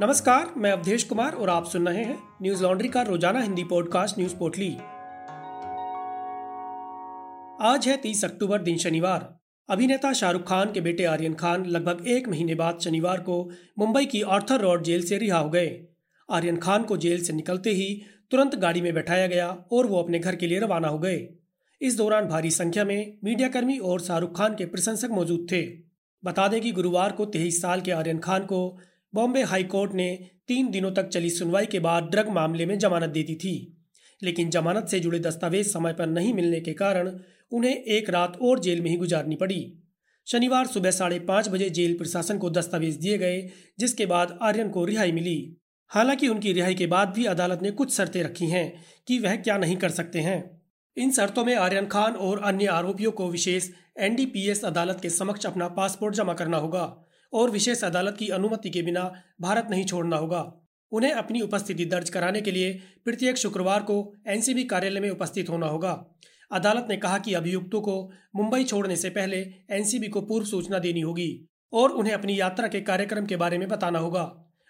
नमस्कार, मैं अवधेश कुमार और आप सुन रहे हैं न्यूज़ लॉन्ड्री का रोज़ाना हिंदी पॉडकास्ट न्यूज़ पोटली आज है 30 अक्टूबर, दिन शनिवार। अभिनेता शाहरुख खान के बेटे आर्यन खान लगभग एक महीने बाद शनिवार को मुंबई की आर्थर रोड जेल से रिहा हो गए। आर्यन खान को जेल से निकलते ही तुरंत गाड़ी में बैठाया गया और वो अपने घर के लिए रवाना हो गए। इस दौरान भारी संख्या में मीडियाकर्मी और शाहरुख खान के प्रशंसक मौजूद थे। बता दें कि गुरुवार को तेईस साल के आर्यन खान को बॉम्बे हाईकोर्ट ने तीन दिनों तक चली सुनवाई के बाद ड्रग मामले में जमानत दे दी थी। लेकिन जमानत से जुड़े दस्तावेज़ समय पर नहीं मिलने के कारण उन्हें एक रात और जेल में ही गुजारनी पड़ी। शनिवार सुबह साढ़े पाँच बजे जेल प्रशासन को दस्तावेज़ दिए गए, जिसके बाद आर्यन को रिहाई मिली। हालाँकि उनकी रिहाई के बाद भी अदालत ने कुछ शर्तें रखी हैं कि वह क्या नहीं कर सकते हैं। इन शर्तों में आर्यन खान और अन्य आरोपियों को विशेष एनडीपीएस अदालत के समक्ष अपना पासपोर्ट जमा करना होगा। और विशेष अदालत की अनुमति के बिना भारत नहीं छोड़ना होगा। उन्हें अपनी उपस्थिति दर्ज कराने के लिए प्रत्येक शुक्रवार को एनसीबी कार्यालय में उपस्थित होना होगा। अदालत ने कहा कि अभियुक्तों को मुंबई छोड़ने से पहले एनसीबी को पूर्व सूचना देनी होगी और उन्हें अपनी यात्रा के कार्यक्रम के बारे में बताना होगा।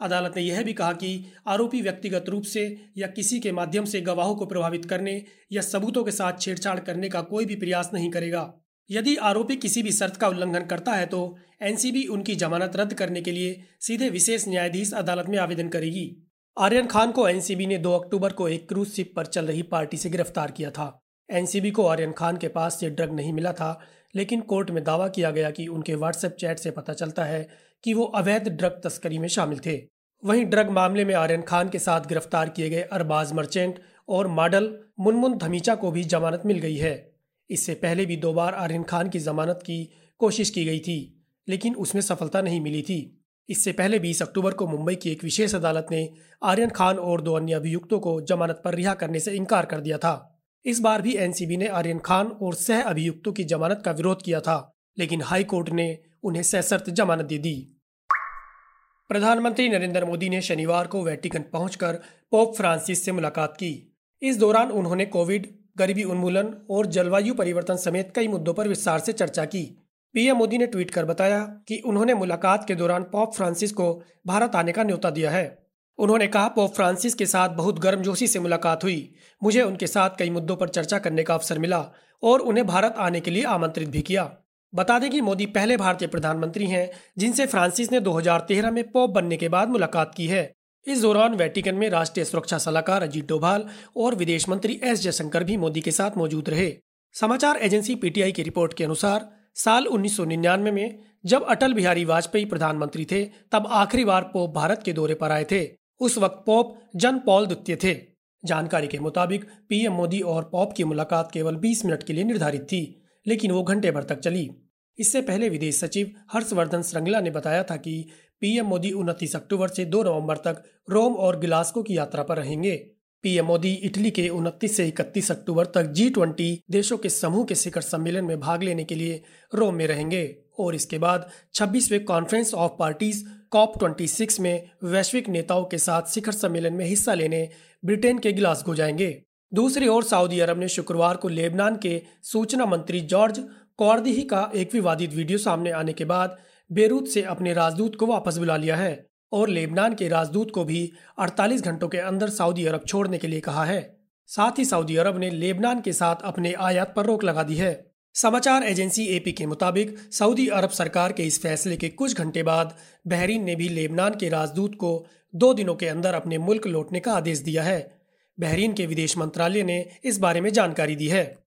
अदालत ने यह भी कहा कि आरोपी व्यक्तिगत रूप से या किसी के माध्यम से गवाहों को प्रभावित करने या सबूतों के साथ छेड़छाड़ करने का कोई भी प्रयास नहीं करेगा। यदि आरोपी किसी भी शर्त का उल्लंघन करता है तो एनसीबी उनकी जमानत रद्द करने के लिए सीधे विशेष न्यायाधीश अदालत में आवेदन करेगी। आर्यन खान को एनसीबी ने 2 अक्टूबर को एक क्रूज शिप पर चल रही पार्टी से गिरफ़्तार किया था। एनसीबी को आर्यन खान के पास से ड्रग नहीं मिला था, लेकिन कोर्ट में दावा किया गया कि उनके व्हाट्सएप चैट से पता चलता है कि वो अवैध ड्रग तस्करी में शामिल थे। वहीं ड्रग मामले में आर्यन खान के साथ गिरफ़्तार किए गए अरबाज मर्चेंट और मॉडल मुनमुन धमीचा को भी जमानत मिल गई है। इससे पहले भी दो बार आर्यन खान की जमानत की कोशिश की गई थी, लेकिन उसमें सफलता नहीं मिली थी। इससे पहले 20 अक्टूबर को मुंबई की एक विशेष अदालत ने आर्यन खान और दो अन्य अभियुक्तों को जमानत पर रिहा करने से इनकार कर दिया था। इस बार भी एनसीबी ने आर्यन खान और सह अभियुक्तों की जमानत का विरोध किया था, लेकिन हाई कोर्ट ने उन्हें सशर्त जमानत दे दी। प्रधानमंत्री नरेंद्र मोदी ने शनिवार को वेटिकन पहुंचकर पोप फ्रांसिस से मुलाकात की। इस दौरान उन्होंने कोविड गरीबी उन्मूलन और जलवायु परिवर्तन समेत कई मुद्दों पर विस्तार से चर्चा की। पीएम मोदी ने ट्वीट कर बताया कि उन्होंने मुलाकात के दौरान पॉप फ्रांसिस को भारत आने का न्योता दिया है। उन्होंने कहा, पोप फ्रांसिस के साथ बहुत गर्मजोशी से मुलाकात हुई। मुझे उनके साथ कई मुद्दों पर चर्चा करने का अवसर मिला और उन्हें भारत आने के लिए आमंत्रित भी किया। बता दें कि मोदी पहले भारतीय प्रधानमंत्री हैं, जिनसे फ्रांसिस ने 2013 में पोप बनने के बाद मुलाकात की है। इस दौरान वेटिकन में राष्ट्रीय सुरक्षा सलाहकार अजीत डोभाल और विदेश मंत्री एस जयशंकर भी मोदी के साथ मौजूद रहे। समाचार एजेंसी पीटीआई की रिपोर्ट के अनुसार, साल 1999 में जब अटल बिहारी वाजपेयी प्रधानमंत्री थे, तब आखिरी बार पोप भारत के दौरे पर आए थे। उस वक्त पोप जन पॉल द्वितीय थे। जानकारी के मुताबिक, पीएम मोदी और पॉप की मुलाकात केवल 20 मिनट के लिए निर्धारित थी, लेकिन वो घंटे भर तक चली। इससे पहले विदेश सचिव हर्षवर्धन श्रृंगला ने बताया था कि पीएम मोदी उनतीस अक्टूबर से 2 नवंबर तक रोम और गिलास्को की यात्रा पर रहेंगे। पीएम मोदी इटली के 29 से 31 अक्टूबर तक जी ट्वेंटी, देशों के समूह के शिखर सम्मेलन में भाग लेने के लिए रोम में रहेंगे। और इसके बाद 26वें कॉन्फ्रेंस ऑफ़ पार्टीज़ कॉप 26 में वैश्विक नेताओं के साथ शिखर सम्मेलन में हिस्सा लेने ब्रिटेन के गिलासगो जाएँगे। दूसरी ओर सऊदी अरब ने शुक्रवार को लेबनान के सूचना मंत्री जॉर्ज कौरदीही का एक विवादित वीडियो सामने आने के बाद बेरूत से अपने राजदूत को वापस बुला लिया है और लेबनान के राजदूत को भी 48 घंटों के अंदर सऊदी अरब छोड़ने के लिए कहा है। साथ ही सऊदी अरब ने लेबनान के साथ अपने आयात पर रोक लगा दी है। समाचार एजेंसी एपी के मुताबिक सऊदी अरब सरकार के इस फैसले के कुछ घंटे बाद बहरीन ने भी लेबनान के राजदूत को दो दिनों के अंदर अपने मुल्क लौटने का आदेश दिया है। बहरीन के विदेश मंत्रालय ने इस बारे में जानकारी दी है।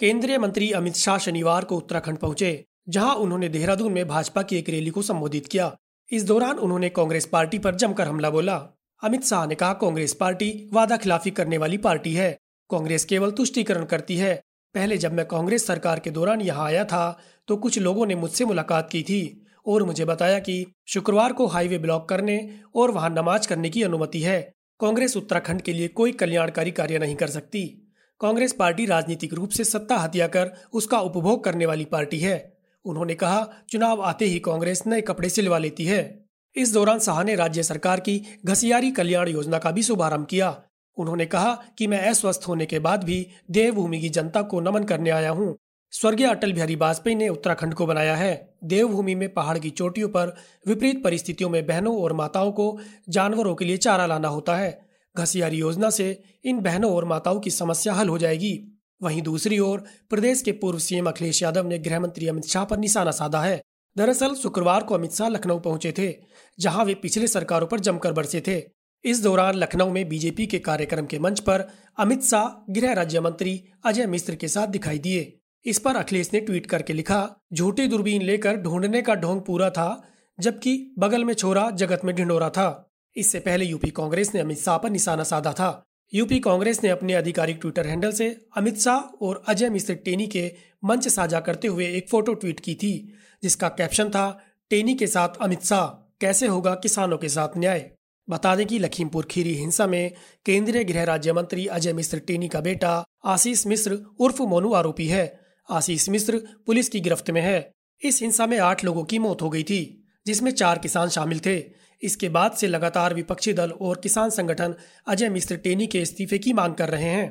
केंद्रीय मंत्री अमित शाह शनिवार को उत्तराखंड पहुँचे। जहाँ उन्होंने देहरादून में भाजपा की एक रैली को संबोधित किया। इस दौरान उन्होंने कांग्रेस पार्टी पर जमकर हमला बोला। अमित शाह ने कहा, कांग्रेस पार्टी वादा खिलाफी करने वाली पार्टी है। कांग्रेस केवल तुष्टिकरण करती है। पहले जब मैं कांग्रेस सरकार के दौरान यहाँ आया था तो कुछ लोगों ने मुझसे मुलाकात की थी और मुझे बताया कि शुक्रवार को हाईवे ब्लॉक करने और वहाँ नमाज़ करने की अनुमति है। कांग्रेस उत्तराखंड के लिए कोई कल्याणकारी कार्य नहीं कर सकती। कांग्रेस पार्टी राजनीतिक रूप से सत्ता हत्या कर उसका उपभोग करने वाली पार्टी है। उन्होंने कहा, चुनाव आते ही कांग्रेस नए कपड़े सिलवा लेती है। इस दौरान शाह ने राज्य सरकार की घसियारी कल्याण योजना का भी शुभारंभ किया। उन्होंने कहा कि मैं अस्वस्थ होने के बाद भी देवभूमि की जनता को नमन करने आया हूँ। स्वर्गीय अटल बिहारी वाजपेयी ने उत्तराखंड को बनाया है। देवभूमि में पहाड़ की चोटियों पर विपरीत परिस्थितियों में बहनों और माताओं को जानवरों के लिए चारा लाना होता है। घसियारी योजना से इन बहनों और माताओं की समस्या हल हो जाएगी। वहीं दूसरी ओर प्रदेश के पूर्व सीएम अखिलेश यादव ने गृह मंत्री अमित शाह पर निशाना साधा है। दरअसल, शुक्रवार को अमित शाह लखनऊ पहुँचे थे, जहाँ वे पिछले सरकारों पर जमकर बरसे थे। इस दौरान लखनऊ में बीजेपी के कार्यक्रम के मंच पर अमित शाह गृह राज्य मंत्री अजय मिश्र के साथ दिखाई दिए। इस पर अखिलेश ने ट्वीट करके लिखा, झूठी दूरबीन लेकर ढूँढने का ढोंग पूरा था, जबकि बगल में छोरा जगत में ढिंडोरा था। इससे पहले यूपी कांग्रेस ने अमित शाह पर निशाना साधा था। यूपी कांग्रेस ने अपने आधिकारिक ट्विटर हैंडल से अमित शाह और अजय मिश्र टेनी के मंच साझा करते हुए एक फ़ोटो ट्वीट की थी, जिसका कैप्शन था, टेनी के साथ अमित शाह, कैसे होगा किसानों के साथ न्याय? बता दें कि लखीमपुर खीरी हिंसा में केंद्रीय गृह राज्य मंत्री अजय मिश्र टेनी का बेटा आशीष मिश्र उर्फ़ मोनू आरोपी है। आशीष मिश्र पुलिस की गिरफ्त में है। इस हिंसा में आठ लोगों की मौत हो गई थी, जिसमें चार किसान शामिल थे। इसके बाद से लगातार विपक्षी दल और किसान संगठन अजय मिश्र टेनी के इस्तीफे की मांग कर रहे हैं।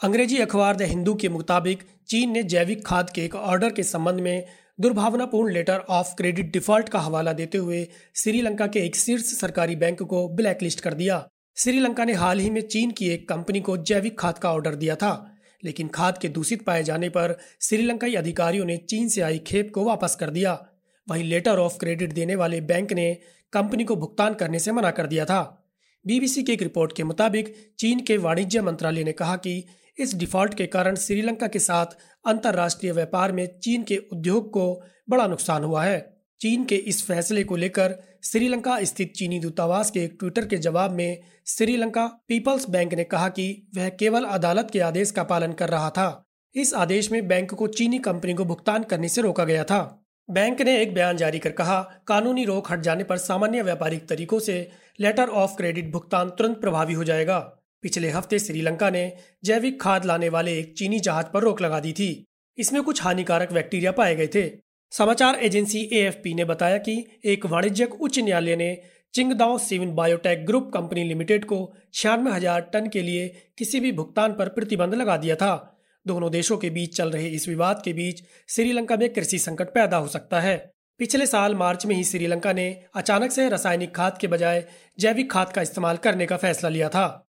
अंग्रेज़ी अखबार द हिंदू के मुताबिक चीन ने जैविक खाद के एक ऑर्डर के संबंध में दुर्भावनापूर्ण लेटर ऑफ़ क्रेडिट डिफ़ॉल्ट का हवाला देते हुए श्रीलंका के एक शीर्ष सरकारी बैंक को ब्लैकलिस्ट कर दिया। श्रीलंका ने हाल ही में चीन की एक कंपनी को जैविक खाद का ऑर्डर दिया था, लेकिन खाद के दूषित पाए जाने पर श्रीलंकाई अधिकारियों ने चीन से आई खेप को वापस कर दिया। वहीं लेटर ऑफ़ क्रेडिट देने वाले बैंक ने कंपनी को भुगतान करने से मना कर दिया था। बीबीसी की एक रिपोर्ट के मुताबिक, चीन के वाणिज्य मंत्रालय ने कहा कि इस डिफ़ॉल्ट के कारण श्रीलंका के साथ अंतर्राष्ट्रीय व्यापार में चीन के उद्योग को बड़ा नुकसान हुआ है। चीन के इस फैसले को लेकर श्रीलंका स्थित चीनी दूतावास के एक ट्विटर के जवाब में श्रीलंका पीपल्स बैंक ने कहा कि वह केवल अदालत के आदेश का पालन कर रहा था। इस आदेश में बैंक को चीनी कंपनी को भुगतान करने से रोका गया था। बैंक ने एक बयान जारी कर कहा, कानूनी रोक हट जाने पर सामान्य व्यापारिक तरीकों से लेटर ऑफ़ क्रेडिट भुगतान तुरंत प्रभावी हो जाएगा। पिछले हफ़्ते श्रीलंका ने जैविक खाद लाने वाले एक चीनी जहाज़ पर रोक लगा दी थी। इसमें कुछ हानिकारक बैक्टीरिया पाए गए थे। समाचार एजेंसी एएफपी ने बताया कि एक वाणिज्यिक उच्च न्यायालय ने Qingdao सिविन biotech group company limited को छियानवे हज़ार टन के लिए किसी भी भुगतान पर प्रतिबंध लगा दिया था। दोनों देशों के बीच चल रहे इस विवाद के बीच श्रीलंका में कृषि संकट पैदा हो सकता है। पिछले साल मार्च में ही श्रीलंका ने अचानक से रासायनिक खाद के बजाय जैविक खाद का इस्तेमाल करने का फैसला लिया था।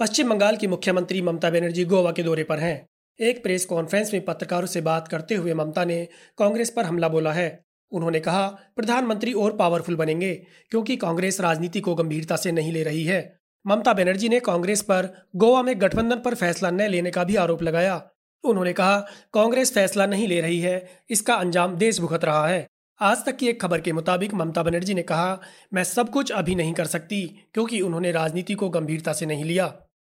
पश्चिम बंगाल की मुख्यमंत्री ममता बनर्जी गोवा के दौरे पर हैं। एक प्रेस कॉन्फ्रेंस में पत्रकारों से बात करते हुए ममता ने कांग्रेस पर हमला बोला है। उन्होंने कहा, प्रधानमंत्री और पावरफुल बनेंगे, क्योंकि कांग्रेस राजनीति को गंभीरता से नहीं ले रही है। ममता बनर्जी ने कांग्रेस पर गोवा में गठबंधन पर फैसला न लेने का भी आरोप लगाया। उन्होंने कहा, कांग्रेस फैसला नहीं ले रही है, इसका अंजाम देश भुगत रहा है। आज तक की एक खबर के मुताबिक ममता बनर्जी ने कहा, मैं सब कुछ अभी नहीं कर सकती, क्योंकि उन्होंने राजनीति को गंभीरता से नहीं लिया।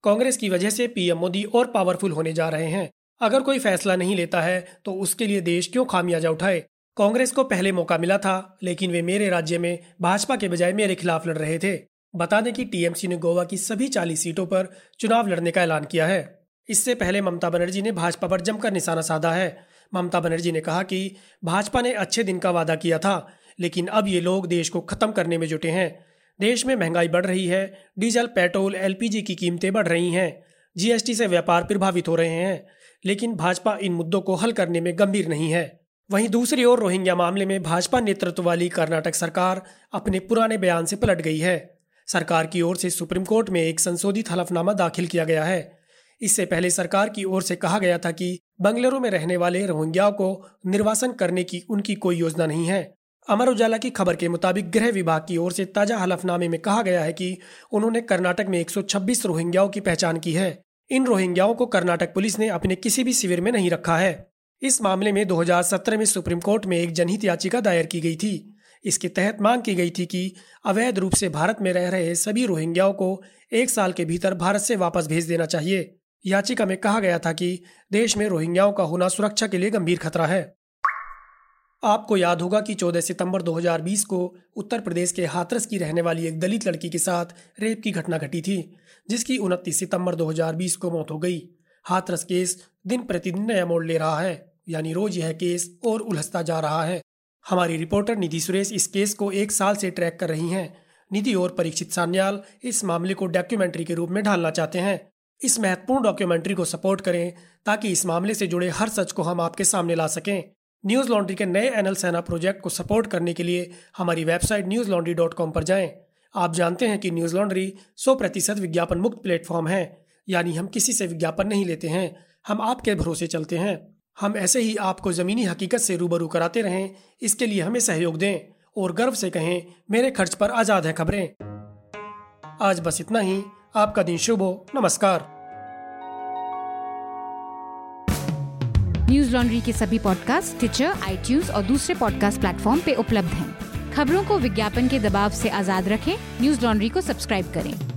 कांग्रेस की वजह से पीएम मोदी और पावरफुल होने जा रहे हैं। अगर कोई फैसला नहीं लेता है तो उसके लिए देश क्यों खामियाजा उठाए? कांग्रेस को पहले मौका मिला था, लेकिन वे मेरे राज्य में, भाजपा के बजाय मेरे खिलाफ लड़ रहे थे। बता दें कि टीएमसी ने गोवा की सभी चालीस सीटों पर चुनाव लड़ने का ऐलान किया है। इससे पहले ममता बनर्जी ने भाजपा पर जमकर निशाना साधा है। ममता बनर्जी ने कहा कि भाजपा ने अच्छे दिन का वादा किया था, लेकिन अब ये लोग देश को खत्म करने में जुटे हैं। देश में महँगाई बढ़ रही है, डीजल, पेट्रोल, एलपीजी की कीमतें बढ़ रही हैं, जीएसटी से व्यापार प्रभावित हो रहे हैं, लेकिन भाजपा इन मुद्दों को हल करने में गंभीर नहीं है। वहीं दूसरी ओर रोहिंग्या मामले में भाजपा नेतृत्व वाली कर्नाटक सरकार अपने पुराने बयान से पलट गई है। सरकार की ओर से सुप्रीम कोर्ट में एक संशोधित हलफनामा दाखिल किया गया है। इससे पहले सरकार की ओर से कहा गया था कि बंगलुरु में रहने वाले रोहिंग्याओं को निर्वासन करने की उनकी कोई योजना नहीं है। अमर उजाला की खबर के मुताबिक गृह विभाग की ओर से ताज़ा हलफनामे में कहा गया है कि उन्होंने कर्नाटक में 126 रोहिंग्याओं की पहचान की है। इन रोहिंग्याओं को कर्नाटक पुलिस ने अपने किसी भी शिविर में नहीं रखा है। इस मामले में 2017 में सुप्रीम कोर्ट में एक जनहित याचिका दायर की गई थी। इसके तहत मांग की गई थी कि अवैध रूप से भारत में रह रहे सभी रोहिंग्याओं को एक साल के भीतर भारत से वापस भेज देना चाहिए। याचिका में कहा गया था कि देश में रोहिंग्याओं का होना सुरक्षा के लिए गंभीर खतरा है। आपको याद होगा कि 14 सितंबर 2020 को उत्तर प्रदेश के हाथरस की रहने वाली एक दलित लड़की के साथ रेप की घटना घटी थी, जिसकी उनतीस सितंबर 2020 को मौत हो गई। हाथरस केस दिन प्रतिदिन नया मोड़ ले रहा है, यानी रोज यह केस और उलझता जा रहा है। हमारी रिपोर्टर निधि सुरेश इस केस को एक साल से ट्रैक कर रही हैं। निधि और परीक्षित सान्याल इस मामले को डॉक्यूमेंट्री के रूप में ढालना चाहते हैं। इस महत्वपूर्ण डॉक्यूमेंट्री को सपोर्ट करें ताकि इस मामले से जुड़े हर सच को हम आपके सामने ला सकें। न्यूज़ लॉन्ड्री के नए एनएल सेना प्रोजेक्ट को सपोर्ट करने के लिए हमारी website Newslaundry dot com पर जाएँ। आप जानते हैं कि न्यूज़ लॉन्ड्री सौ प्रतिशत विज्ञापन मुक्त प्लेटफॉर्म है, यानी हम किसी से विज्ञापन नहीं लेते हैं, हम आपके भरोसे चलते हैं। हम ऐसे ही आपको ज़मीनी हकीकत से रूबरू कराते रहें, इसके लिए हमें सहयोग दें और गर्व से कहें, मेरे खर्च पर आज़ाद है खबरें। आज बस इतना ही, आपका दिन शुभ हो, नमस्कार। न्यूज़ लॉन्ड्री के सभी पॉडकास्ट ट्विटर आई और दूसरे पॉडकास्ट प्लेटफॉर्म पे उपलब्ध हैं। खबरों को विज्ञापन के दबाव से आज़ाद रखें, न्यूज़ लॉन्ड्री को सब्सक्राइब करें।